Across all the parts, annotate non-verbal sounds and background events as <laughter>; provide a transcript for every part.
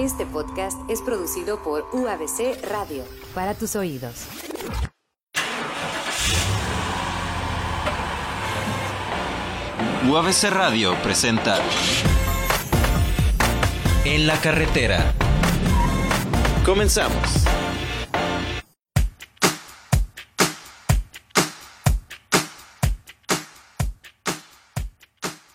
Este podcast es producido por UABC Radio, para tus oídos. UABC Radio presenta En la carretera. Comenzamos.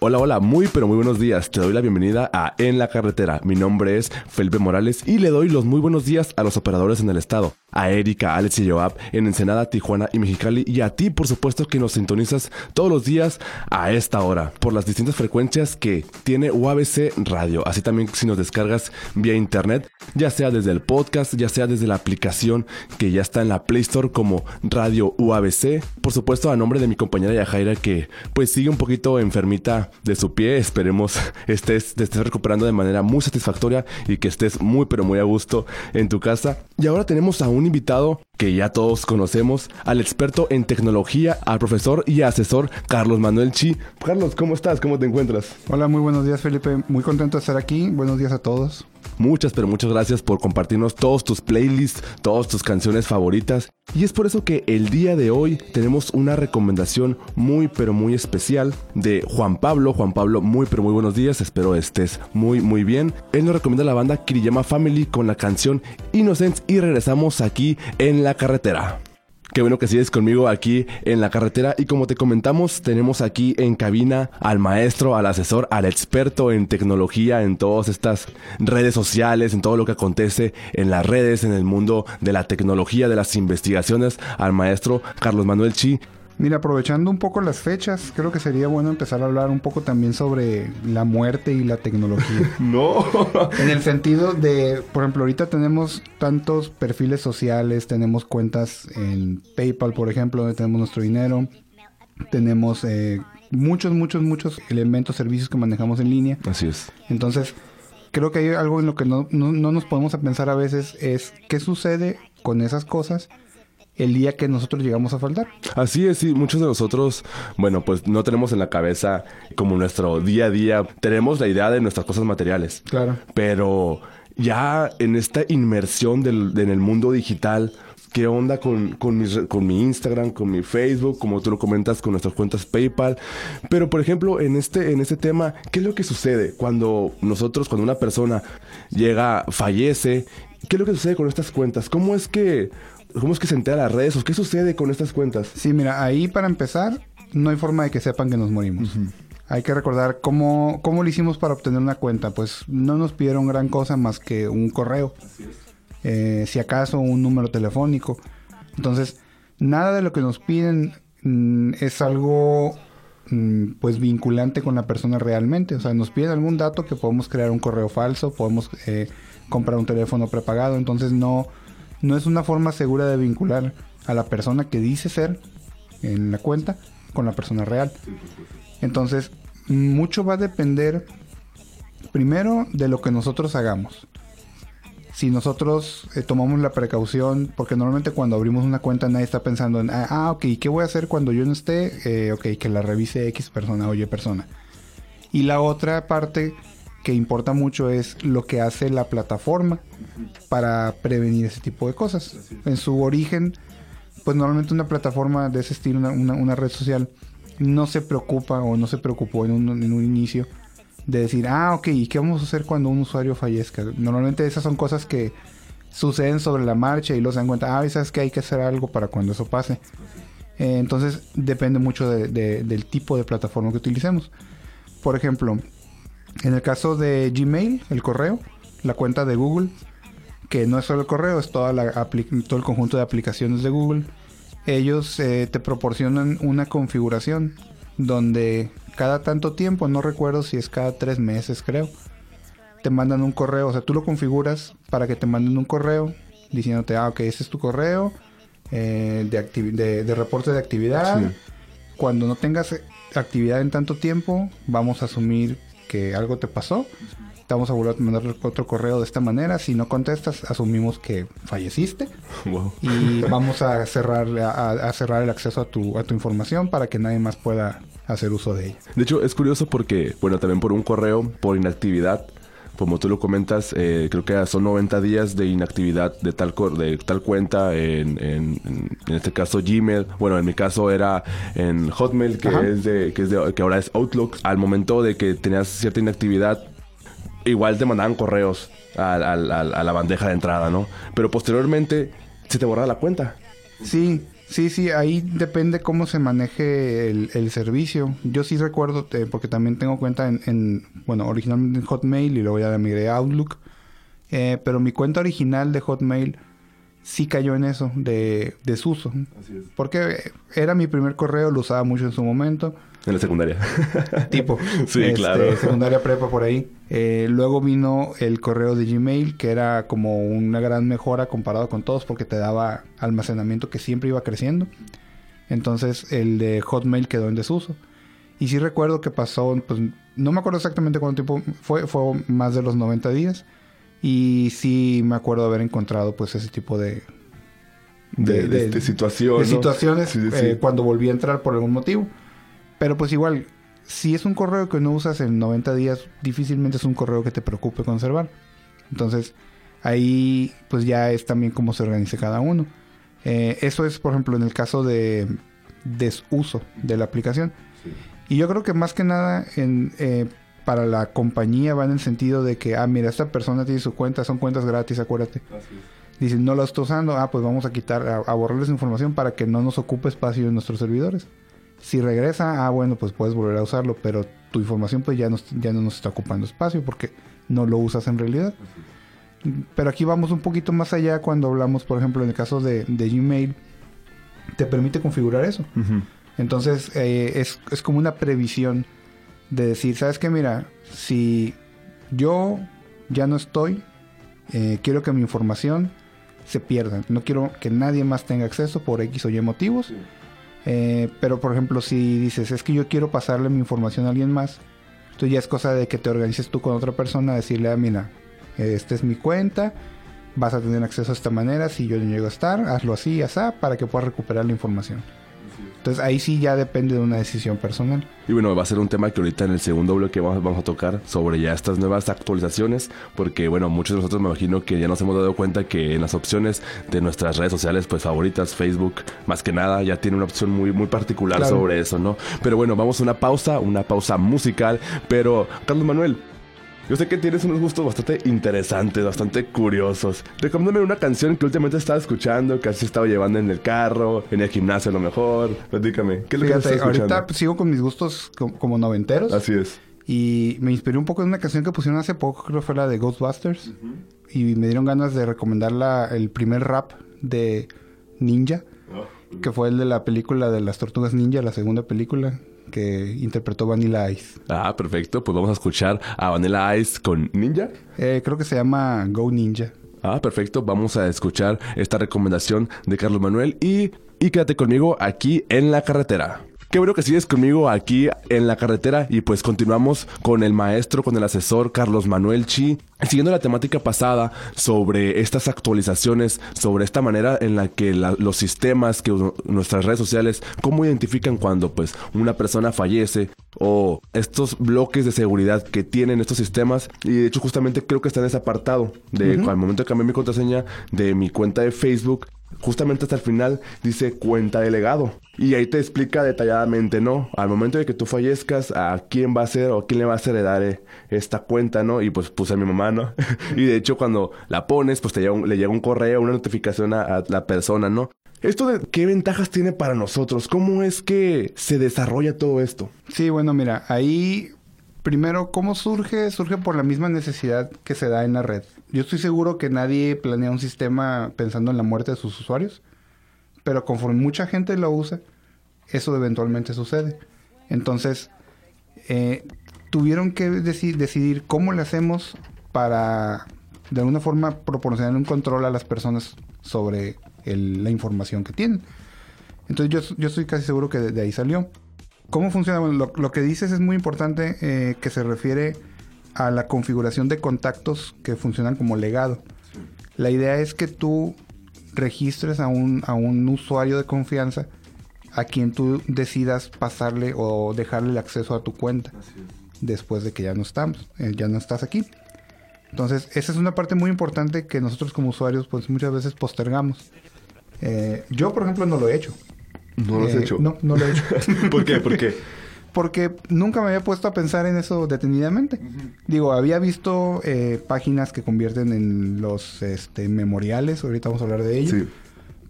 Hola, hola, muy pero muy buenos días. Te doy la bienvenida a En la Carretera. Mi nombre es Felipe Morales y le doy los muy buenos días a los operadores en el estado a Erika, Alex y Joab en Ensenada, Tijuana y Mexicali y a ti por supuesto que nos sintonizas todos los días a esta hora por las distintas frecuencias que tiene UABC Radio. Así también si nos descargas vía internet, ya sea desde el podcast, ya sea desde la aplicación que ya está en la Play Store como Radio UABC. Por supuesto a nombre de mi compañera Yajaira que pues sigue un poquito enfermita de su pie. Esperemos <laughs> estés, te estés recuperando de manera muy satisfactoria y que estés muy pero muy a gusto en tu casa. Y ahora tenemos a un invitado que ya todos conocemos, al experto en tecnología, al profesor y asesor Carlos Manuel Chi. Carlos, ¿cómo estás? ¿Cómo te encuentras? Hola, muy buenos días Felipe. Muy contento de estar aquí. Buenos días a todos. Muchas, pero muchas gracias por compartirnos todos tus playlists, todas tus canciones favoritas. Y es por eso que el día de hoy tenemos una recomendación muy, pero muy especial de Juan Pablo. Juan Pablo, muy, pero muy buenos días. Espero estés muy, muy bien. Él nos recomienda la banda Kiriyama Family con la canción Innocence y regresamos aquí en la carretera. Qué bueno que sigues conmigo aquí en la carretera y como te comentamos tenemos aquí en cabina al maestro, al asesor, al experto en tecnología, en todas estas redes sociales, en todo lo que acontece en las redes, en el mundo de la tecnología, de las investigaciones, al maestro Carlos Manuel Chi. Mira, aprovechando un poco las fechas, creo que sería bueno empezar a hablar un poco también sobre la muerte y la tecnología. <laughs> no. en el sentido de, por ejemplo, ahorita tenemos tantos perfiles sociales, tenemos cuentas en PayPal, por ejemplo, donde tenemos nuestro dinero, tenemos eh, muchos, muchos, muchos elementos, servicios que manejamos en línea. Así es. Entonces, creo que hay algo en lo que no, no, no nos podemos a pensar a veces es qué sucede con esas cosas el día que nosotros llegamos a faltar. Así es, sí, muchos de nosotros, bueno, pues no tenemos en la cabeza como nuestro día a día, tenemos la idea de nuestras cosas materiales. Claro. Pero ya en esta inmersión del, en el mundo digital, ¿Qué onda con, con, mi, con mi Instagram, con mi Facebook, como tú lo comentas, con nuestras cuentas PayPal? Pero, por ejemplo, en este, en este tema, ¿qué es lo que sucede cuando nosotros, cuando una persona llega, fallece? ¿Qué es lo que sucede con estas cuentas? ¿Cómo es que ¿Cómo es que se entera las redes? ¿O qué sucede con estas cuentas? Sí, mira, ahí para empezar, no hay forma de que sepan que nos morimos. Hay que recordar cómo, cómo lo hicimos para obtener una cuenta. Pues no nos pidieron gran cosa más que un correo. Eh, si acaso un número telefónico. Entonces, nada de lo que nos piden mm, es algo mm, pues vinculante con la persona realmente. O sea, nos piden algún dato que podemos crear un correo falso, podemos eh, comprar un teléfono prepagado. Entonces no no es una forma segura de vincular a la persona que dice ser en la cuenta con la persona real. Entonces, mucho va a depender primero de lo que nosotros hagamos. Si nosotros eh, tomamos la precaución, porque normalmente cuando abrimos una cuenta nadie está pensando en, ah, ah ok, ¿qué voy a hacer cuando yo no esté? Eh, ok, que la revise X persona o Y persona. Y la otra parte que importa mucho es lo que hace la plataforma para prevenir ese tipo de cosas. En su origen, pues normalmente una plataforma de ese estilo, una, red social, no se preocupa o no se preocupó en un, en un inicio de decir, ah, ok, ¿y qué vamos a hacer cuando un usuario fallezca? Normalmente esas son cosas que suceden sobre la marcha y los dan cuenta, ah, sabes que hay que hacer algo para cuando eso pase. Eh, entonces depende mucho del tipo de plataforma que utilicemos. Por ejemplo, en el caso de Gmail, el correo, la cuenta de Google, que no es solo el correo, es toda la todo el conjunto de aplicaciones de Google, ellos eh, te proporcionan una configuración donde cada tanto tiempo, no recuerdo si es cada tres meses creo, te mandan un correo, o sea, tú lo configuras para que te manden un correo diciéndote, ah, ok, ese es tu correo eh, de, de, reporte de actividad. Cuando no tengas actividad en tanto tiempo, vamos a asumir que algo te pasó. Te vamos a volver a mandar otro correo de esta manera. Si no contestas, asumimos que falleciste. Y vamos a cerrar, a, cerrar el acceso a tu, a tu información para que nadie más pueda hacer uso de ella. De hecho, es curioso porque, bueno, también por un correo, por inactividad, como tú lo comentas, eh, creo que son 90 días de inactividad de tal, de tal cuenta, en, en, en, este caso Gmail, bueno, en mi caso era en Hotmail, que, es de, que, es de, que ahora es Outlook. Al momento de que tenías cierta inactividad, igual te mandaban correos a, a, a, la bandeja de entrada, ¿no? Pero posteriormente se te borra la cuenta. Sí, Sí, sí, ahí depende cómo se maneje el, servicio. Yo sí recuerdo, eh, porque también tengo cuenta en, bueno, originalmente en Hotmail y luego ya la migré a Outlook. Eh, pero mi cuenta original de Hotmail sí cayó en eso, de desuso. Así es. Porque era mi primer correo, lo usaba mucho en su momento. En la secundaria. <laughs> tipo. <laughs> sí, este, claro. Secundaria prepa por ahí. Eh, luego vino el correo de Gmail, que era como una gran mejora comparado con todos porque te daba almacenamiento que siempre iba creciendo. Entonces el de Hotmail quedó en desuso. Y sí recuerdo que pasó, pues no me acuerdo exactamente cuánto tiempo fue, fue más de los 90 días. Y sí me acuerdo haber encontrado pues ese tipo de... De, de, de, situaciones. Eh, cuando volví a entrar por algún motivo. Pero pues igual, si es un correo que no usas en 90 días, difícilmente es un correo que te preocupe conservar. Entonces, ahí pues ya es también cómo se organice cada uno. Eh, eso es, por ejemplo, en el caso de desuso de la aplicación. Y yo creo que más que nada en, eh, para la compañía va en el sentido de que, ah, mira, esta persona tiene su cuenta, son cuentas gratis, acuérdate. Dicen, no la estoy usando, ah, pues vamos a quitar, a, a borrarles información para que no nos ocupe espacio en nuestros servidores. Si regresa, ah, bueno, pues puedes volver a usarlo, pero tu información pues ya no, ya no nos está ocupando espacio porque no lo usas en realidad. Pero aquí vamos un poquito más allá cuando hablamos, por ejemplo, en el caso de, Gmail, te permite configurar eso. Entonces, eh, es, es, como una previsión de decir, ¿sabes qué? Mira, si yo ya no estoy, eh, quiero que mi información se pierda. No quiero que nadie más tenga acceso por X o Y motivos. Eh, pero por ejemplo, si dices, es que yo quiero pasarle mi información a alguien más, entonces ya es cosa de que te organices tú con otra persona, decirle, ah, mira, esta es mi cuenta, vas a tener acceso a esta manera, si yo no llego a estar, hazlo así, así, para que puedas recuperar la información. Entonces ahí sí ya depende de una decisión personal. Y bueno, va a ser un tema que ahorita en el segundo bloque vamos, vamos a tocar sobre ya estas nuevas actualizaciones, porque bueno, muchos de nosotros me imagino que ya nos hemos dado cuenta que en las opciones de nuestras redes sociales pues favoritas, Facebook, más que nada, ya tiene una opción muy, muy particular sobre eso, ¿no? Pero bueno, vamos a una pausa, una pausa musical, pero Carlos Manuel, yo sé que tienes unos gustos bastante interesantes, bastante curiosos. Recomiéndame una canción que últimamente estaba escuchando, que así estaba llevando en el carro, en el gimnasio a lo mejor. Platícame, ¿qué es lo que estás escuchando? Ahorita sigo con mis gustos como, noventeros. Así es. Y me inspiré un poco en una canción que pusieron hace poco, creo que fue la de Ghostbusters. Y me dieron ganas de recomendar el primer rap de Ninja, oh. que fue el de la película de las tortugas ninja, la segunda película que interpretó Vanilla Ice. Ah, perfecto. Pues vamos a escuchar a Vanilla Ice con Ninja. Eh, creo que se llama Go Ninja. Ah, perfecto. Vamos a escuchar esta recomendación de Carlos Manuel y, y quédate conmigo aquí en la carretera. Qué bueno que sigues conmigo aquí en la carretera y pues continuamos con el maestro, con el asesor Carlos Manuel Chi, siguiendo la temática pasada sobre estas actualizaciones, sobre esta manera en la que los sistemas, que nuestras redes sociales, cómo identifican cuando pues una persona fallece o estos bloques de seguridad que tienen estos sistemas. Y de hecho justamente creo que está en ese apartado de al momento de cambiar mi contraseña de mi cuenta de Facebook justamente hasta el final dice cuenta delegado. Y ahí te explica detalladamente, ¿no? Al momento de que tú fallezcas, a quién va a ser o a quién le va a heredar eh, esta cuenta, ¿no? Y pues puse a mi mamá, ¿no? <laughs> y de hecho cuando la pones, pues te le llega un correo, una notificación a, la persona, ¿no? ¿Esto de qué ventajas tiene para nosotros? ¿Cómo es que se desarrolla todo esto? Sí, bueno, mira, ahí primero, ¿cómo surge? Surge por la misma necesidad que se da en la red. Yo estoy seguro que nadie planea un sistema pensando en la muerte de sus usuarios, pero conforme mucha gente lo usa, eso eventualmente sucede. Entonces, eh, tuvieron que decidir cómo le hacemos para, de alguna forma, proporcionar un control a las personas sobre la información que tienen. Entonces, yo, yo estoy casi seguro que de ahí salió. ¿Cómo funciona? lo, que dices es muy importante eh, que se refiere a la configuración de contactos que funcionan como legado. La idea es que tú registres a un, a un usuario de confianza a quien tú decidas pasarle o dejarle el acceso a tu cuenta después de que ya no estamos, eh, ya no estás aquí. Entonces, esa es una parte muy importante que nosotros como usuarios pues muchas veces postergamos. Eh, yo, por ejemplo, no lo he hecho. ¿No lo has Eh, hecho? No, no lo he hecho. <laughs> ¿Por qué? ¿Por qué? <laughs> Porque nunca me había puesto a pensar en eso detenidamente. Digo, había visto eh, páginas que convierten en los este, memoriales, ahorita vamos a hablar de ello. Sí.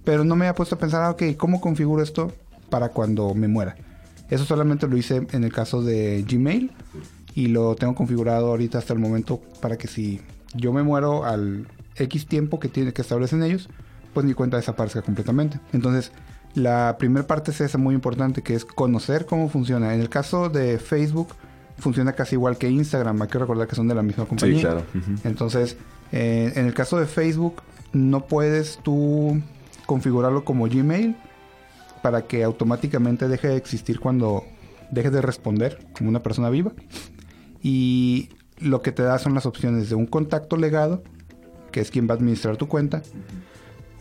Pero no me había puesto a pensar, ah, ok, ¿cómo configuro esto para cuando me muera? Eso solamente lo hice en el caso de Gmail y lo tengo configurado ahorita hasta el momento para que si yo me muero al X tiempo que tiene que establecen ellos, pues mi cuenta desaparezca completamente. Entonces, la primera parte es esa muy importante, que es conocer cómo funciona. En el caso de Facebook, funciona casi igual que Instagram. Hay que recordar que son de la misma compañía. Sí, claro. Ujú. Entonces, eh, en el caso de Facebook, no puedes tú configurarlo como Gmail para que automáticamente deje de existir cuando dejes de responder como una persona viva. Y lo que te da son las opciones de un contacto legado, que es quien va a administrar tu cuenta,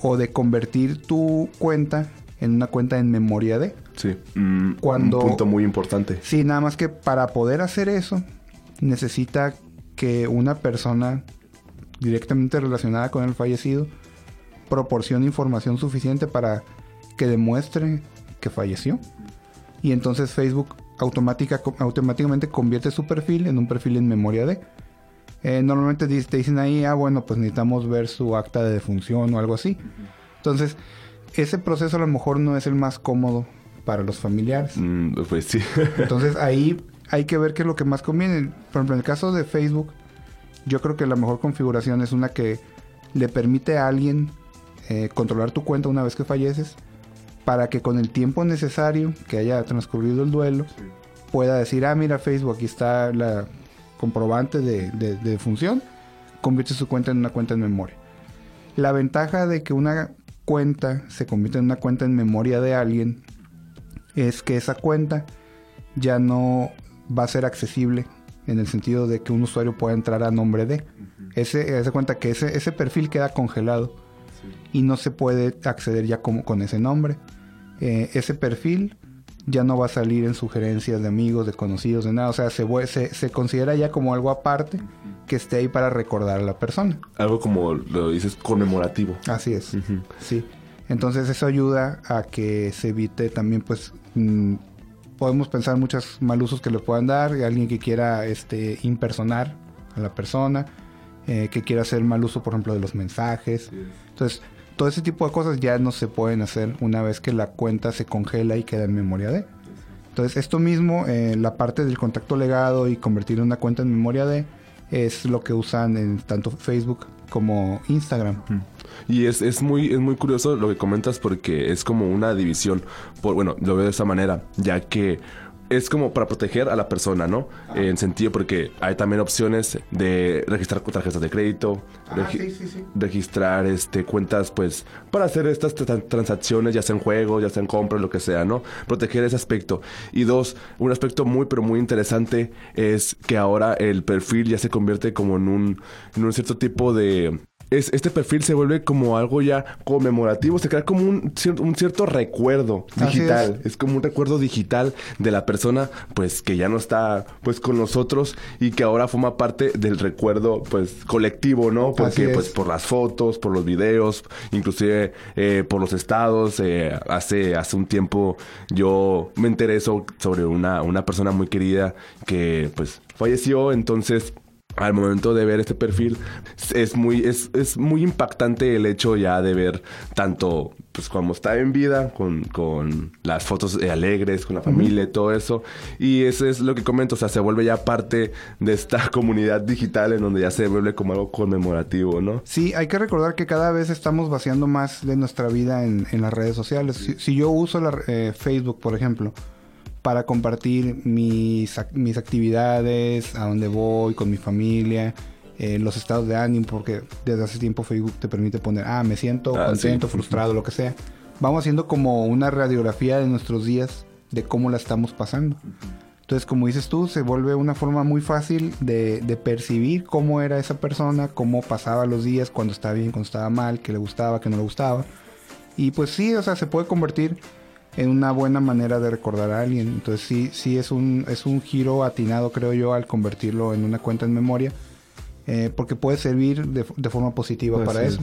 o de convertir tu cuenta en una cuenta en memoria de. Sí. Mm, Cuando- Un punto muy importante. Sí, nada más que para poder hacer eso, necesita que una persona directamente relacionada con el fallecido proporcione información suficiente para que demuestre que falleció. Y entonces Facebook automática, automáticamente convierte su perfil en un perfil en memoria de. Eh, normalmente te dicen ahí, ah, bueno, pues necesitamos ver su acta de defunción o algo así. Entonces, ese proceso a lo mejor no es el más cómodo para los familiares. Mm, pues sí. <laughs> Entonces ahí hay que ver qué es lo que más conviene. Por ejemplo, en el caso de Facebook, yo creo que la mejor configuración es una que le permite a alguien eh, controlar tu cuenta una vez que falleces para que con el tiempo necesario que haya transcurrido el duelo pueda decir, ah, mira Facebook, aquí está la comprobante de, de, de función, convierte su cuenta en una cuenta en memoria. La ventaja de que una cuenta se convierte en una cuenta en memoria de alguien es que esa cuenta ya no va a ser accesible en el sentido de que un usuario pueda entrar a nombre de. Ese, ese cuenta que ese, ese perfil queda congelado y no se puede acceder ya como con ese nombre. Eh, ese perfil ya no va a salir en sugerencias de amigos, de conocidos, de nada. O sea, se, se, se considera ya como algo aparte que esté ahí para recordar a la persona. Algo como lo dices, conmemorativo. Así es. Sí. Entonces eso ayuda a que se evite también, pues, mm, podemos pensar muchos mal usos que le puedan dar. Alguien que quiera este, impersonar a la persona, eh, que quiera hacer mal uso, por ejemplo, de los mensajes. Entonces, todo ese tipo de cosas ya no se pueden hacer una vez que la cuenta se congela y queda en memoria de. Entonces, esto mismo, eh, la parte del contacto legado y convertir una cuenta en memoria de, es lo que usan en tanto Facebook como Instagram. Y es, es muy es muy curioso lo que comentas porque es como una división. Por, bueno, lo veo de esa manera, ya que es como para proteger a la persona, ¿no? En sentido porque hay también opciones de registrar tarjetas de crédito, Ah, regi- sí, sí, sí. registrar este cuentas pues para hacer estas tra- transacciones, ya sea en juegos, ya sea en compras, lo que sea, ¿no? Proteger ese aspecto. Y dos, un aspecto muy pero muy interesante es que ahora el perfil ya se convierte como en un en un cierto tipo de es, este perfil se vuelve como algo ya conmemorativo, se crea como un, cier- un cierto recuerdo digital, es. como un recuerdo digital de la persona pues que ya no está pues con nosotros y que ahora forma parte del recuerdo pues colectivo, ¿no? Porque es. pues por las fotos, por los videos, inclusive eh, por los estados. eh, hace, hace un tiempo yo me enteré so- sobre una, una persona muy querida que pues falleció, entonces al momento de ver este perfil es muy es, es muy impactante el hecho ya de ver tanto pues como está en vida con, con las fotos alegres con la familia y todo eso. Y eso es lo que comento o sea se vuelve ya parte de esta <laughs> comunidad digital en donde ya se vuelve como algo conmemorativo no Sí, hay que recordar que cada vez estamos vaciando más de nuestra vida en, en las redes sociales. Si, si yo uso la, eh, Facebook, por ejemplo, para compartir mis, mis actividades, a dónde voy, con mi familia, eh, los estados de ánimo, porque desde hace tiempo Facebook te permite poner, ah, me siento Ah, contento, sí. frustrado, lo que sea. Vamos haciendo como una radiografía de nuestros días, de cómo la estamos pasando. Entonces, como dices tú, se vuelve una forma muy fácil de, de percibir cómo era esa persona, cómo pasaba los días, cuando estaba bien, cuando estaba mal, qué le gustaba, qué no le gustaba. Y pues sí, o sea, se puede convertir en una buena manera de recordar a alguien. Entonces sí, sí es un, es un giro atinado, creo yo, al convertirlo en una cuenta en memoria. Eh, porque puede servir de, de forma positiva para eso.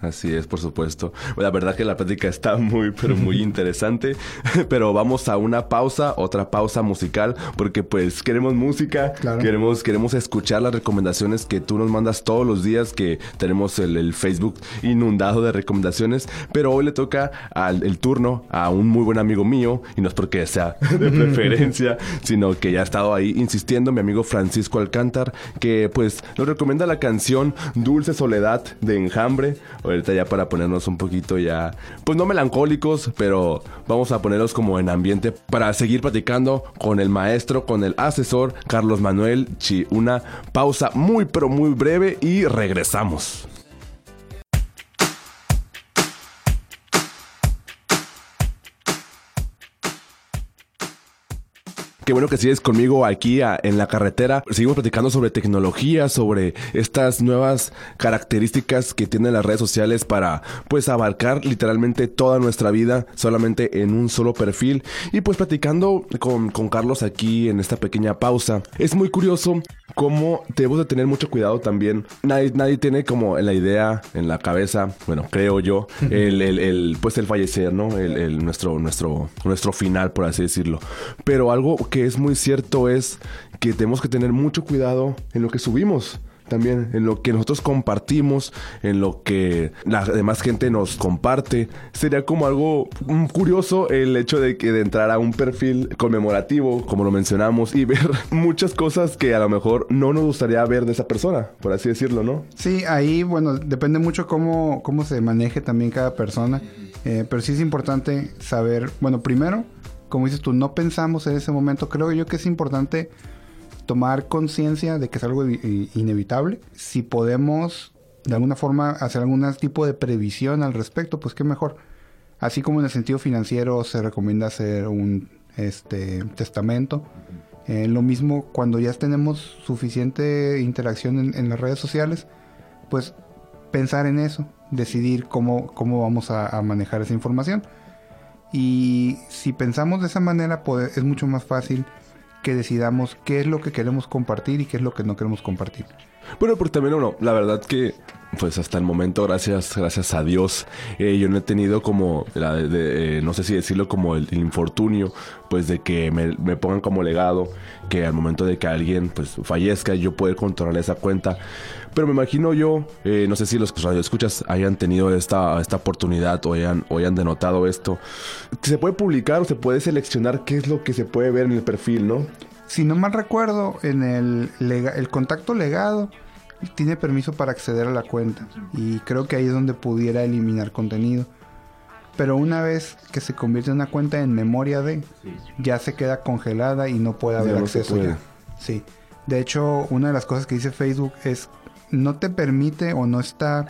Así es, por supuesto. La verdad que la plática está muy, pero <laughs> muy interesante. <laughs> pero vamos a una pausa, otra pausa musical, porque pues queremos música, queremos, queremos escuchar las recomendaciones que tú nos mandas todos los días, que tenemos el, el Facebook inundado de recomendaciones. Pero hoy le toca al, el turno a un muy buen amigo mío, y no es porque sea <laughs> de preferencia, sino que ya ha estado ahí insistiendo, mi amigo Francisco Alcántar, que pues lo recomienda la canción Dulce Soledad de Enjambre. Ahorita ya para ponernos un poquito ya, pues no melancólicos, pero vamos a ponerlos como en ambiente para seguir platicando con el maestro, con el asesor Carlos Manuel Chi. Una pausa muy pero muy breve y regresamos. Qué bueno que sigues conmigo aquí en la carretera. Seguimos platicando sobre tecnología, sobre estas nuevas características que tienen las redes sociales para pues abarcar literalmente toda nuestra vida solamente en un solo perfil. Y pues platicando con, con Carlos aquí en esta pequeña pausa. Es muy curioso cómo debemos de tener mucho cuidado también. Nadie, nadie tiene como la idea en la cabeza, bueno, creo yo, el, el, el pues el fallecer, ¿no? El, el, nuestro, nuestro, nuestro final, por así decirlo. Pero algo que es muy cierto es que tenemos que tener mucho cuidado en lo que subimos también en lo que nosotros compartimos, en lo que la demás gente nos comparte. Sería como algo mm, curioso el hecho de que de entrar a un perfil conmemorativo, como lo mencionamos, y <laughs> ver muchas cosas que a lo mejor no nos gustaría ver de esa persona, por así decirlo, ¿no? Sí, ahí, bueno, depende mucho cómo, cómo se maneje también cada persona, eh, pero sí es importante saber, bueno, primero, como dices tú, no pensamos en ese momento. Creo yo que es importante tomar conciencia de que es algo inevitable. Si podemos de alguna forma hacer algún tipo de previsión al respecto, pues qué mejor. Así como en el sentido financiero se recomienda hacer un este, testamento. Eh, lo mismo cuando ya tenemos suficiente interacción en, las redes sociales, pues pensar en eso, decidir cómo, cómo vamos a manejar esa información. Y si pensamos de esa manera, pues, es mucho más fácil que decidamos qué es lo que queremos compartir y qué es lo que no queremos compartir. Bueno, porque también uno, la verdad que pues hasta el momento, gracias, gracias a Dios, eh, yo no he tenido como, la de, eh, no sé si decirlo como el, infortunio, pues de que me, me, pongan como legado, que al momento de que alguien pues fallezca, yo pueda controlar esa cuenta. Pero me imagino yo, eh, no sé si los escuchas hayan tenido esta, esta oportunidad o hayan, o hayan denotado esto. Se puede publicar o se puede seleccionar qué es lo que se puede ver en el perfil, ¿no? Si no mal recuerdo, en el, el contacto legado tiene permiso para acceder a la cuenta y creo que ahí es donde pudiera eliminar contenido. Pero una vez que se convierte en una cuenta en memoria de, ya se queda congelada y no puede haber acceso ya. Sí. De hecho, una de las cosas que dice Facebook es no te permite o no está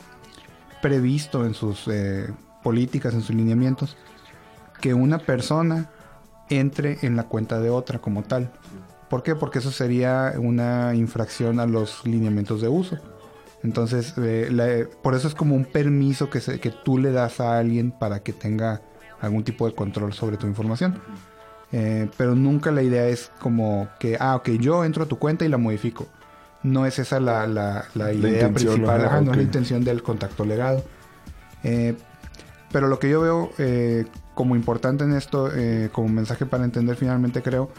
previsto en sus eh, políticas, en sus lineamientos, que una persona entre en la cuenta de otra como tal. ¿Por qué? Porque eso sería una infracción a los lineamientos de uso. Entonces, eh, por eso es como un permiso que, que tú le das a alguien para que tenga algún tipo de control sobre tu información. Eh, pero nunca la idea es como que, ah, ok, yo entro a tu cuenta y la modifico. No es esa la, la, idea principal, no es la intención del contacto legado. Eh, pero lo que yo veo como importante en esto, como mensaje para entender finalmente creo,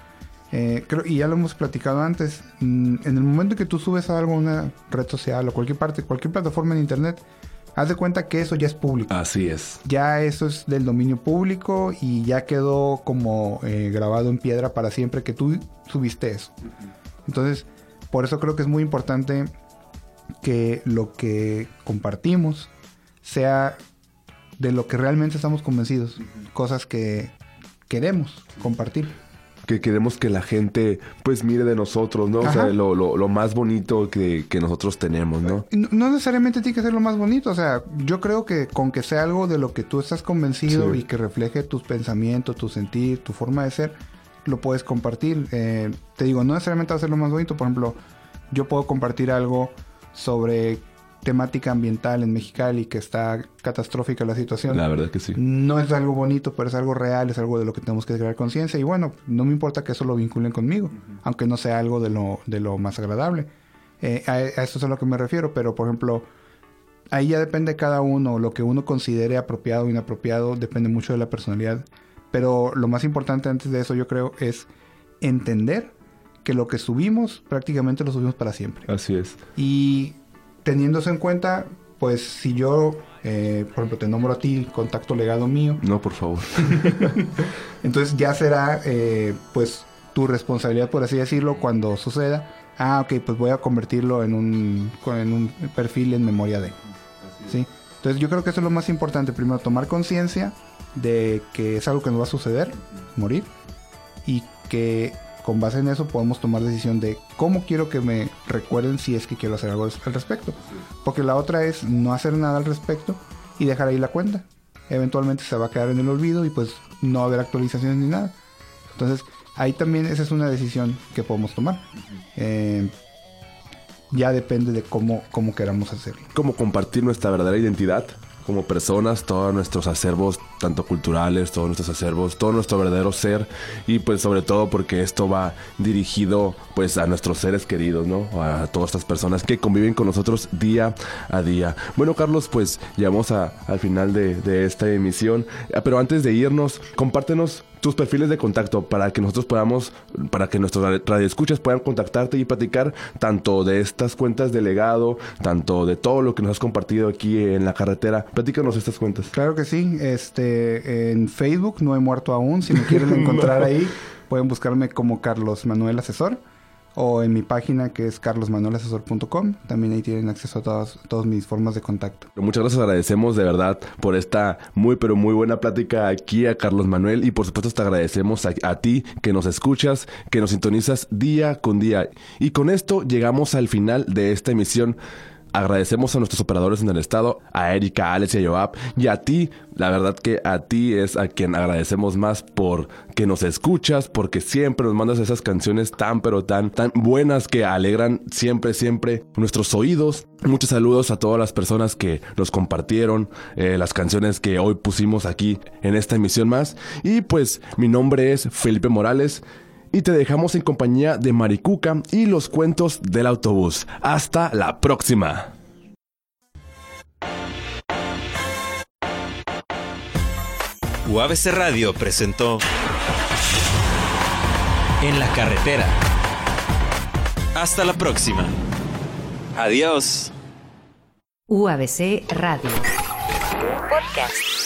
eh, creo, y ya lo hemos platicado antes, mm, en el momento que tú subes algo a una red social o cualquier parte, cualquier plataforma en internet, haz de cuenta que eso ya es público. Así es. Ya eso es del dominio público y ya quedó como eh, grabado en piedra para siempre que tú subiste eso. Entonces, por eso creo que es muy importante que lo que compartimos sea de lo que realmente estamos convencidos, cosas que queremos compartir que queremos que la gente pues mire de nosotros, ¿no? O sea, lo, lo, más bonito que, que, nosotros tenemos, ¿no? ¿no? necesariamente tiene que ser lo más bonito, o sea, yo creo que con que sea algo de lo que tú estás convencido y que refleje tus pensamientos, tu sentir, tu forma de ser, lo puedes compartir. Eh, te digo, no necesariamente va a ser lo más bonito, por ejemplo, yo puedo compartir algo sobre temática ambiental en Mexicali, que está catastrófica la situación. La verdad que sí. No es algo bonito, pero es algo real, es algo de lo que tenemos que crear conciencia. Y bueno, no me importa que eso lo vinculen conmigo, aunque no sea algo de lo, de lo más agradable. Eh, a, a eso es a lo que me refiero, pero por ejemplo, ahí ya depende de cada uno, lo que uno considere apropiado o inapropiado, depende mucho de la personalidad. Pero lo más importante antes de eso, yo creo, es entender que lo que subimos prácticamente lo subimos para siempre. Así es. Y teniendo eso en cuenta, pues si yo, eh, por ejemplo, te nombro a ti contacto legado mío, No, por favor. <laughs> entonces ya será eh, pues tu responsabilidad, por así decirlo, cuando suceda. Ah, ok, pues voy a convertirlo en un, en un perfil en memoria de. ¿Sí? Entonces yo creo que eso es lo más importante. Primero, tomar conciencia de que es algo que nos va a suceder, morir, y que con base en eso podemos tomar decisión de cómo quiero que me recuerden si es que quiero hacer algo al respecto. Porque la otra es no hacer nada al respecto y dejar ahí la cuenta. Eventualmente se va a quedar en el olvido y pues no va a haber actualizaciones ni nada. Entonces ahí también esa es una decisión que podemos tomar. Eh, ya depende de cómo, cómo queramos hacerlo. Como compartir nuestra verdadera identidad como personas, todos nuestros acervos, tanto culturales, todos nuestros acervos, todo nuestro verdadero ser y pues sobre todo porque esto va dirigido pues a nuestros seres queridos, ¿no? A todas estas personas que conviven con nosotros día a día. Bueno, Carlos, pues llegamos a, al final de, de esta emisión, Ah, pero antes de irnos, compártenos tus perfiles de contacto para que nosotros podamos, para que nuestros radioescuchas puedan contactarte y platicar tanto de estas cuentas de legado, tanto de todo lo que nos has compartido aquí en la carretera. Platícanos estas cuentas. Claro que sí. Este, en Facebook no he muerto aún. Si me quieren <laughs> <laughs> encontrar ahí, pueden buscarme como Carlos Manuel Asesor. O en mi página que es carlosmanuelasesor.com. También ahí tienen acceso a todas, todas mis formas de contacto. Muchas gracias, agradecemos de verdad por esta muy pero muy buena plática aquí a Carlos Manuel y por supuesto te agradecemos a, a ti que nos escuchas, que nos sintonizas día con día. Y con esto llegamos al final de esta emisión. Agradecemos a nuestros operadores en el estado, a Erika, a Alex y a Joab, y a ti, la verdad que a ti es a quien agradecemos más por que nos escuchas, porque siempre nos mandas esas canciones tan pero tan, tan buenas que alegran siempre, siempre nuestros oídos. Muchos saludos a todas las personas que nos compartieron eh, las canciones que hoy pusimos aquí en esta emisión más. Y pues mi nombre es Felipe Morales y te dejamos en compañía de Maricuca y los cuentos del autobús. Hasta la próxima. UABC Radio presentó En la carretera. Hasta la próxima. Adiós. UABC Radio. Podcast.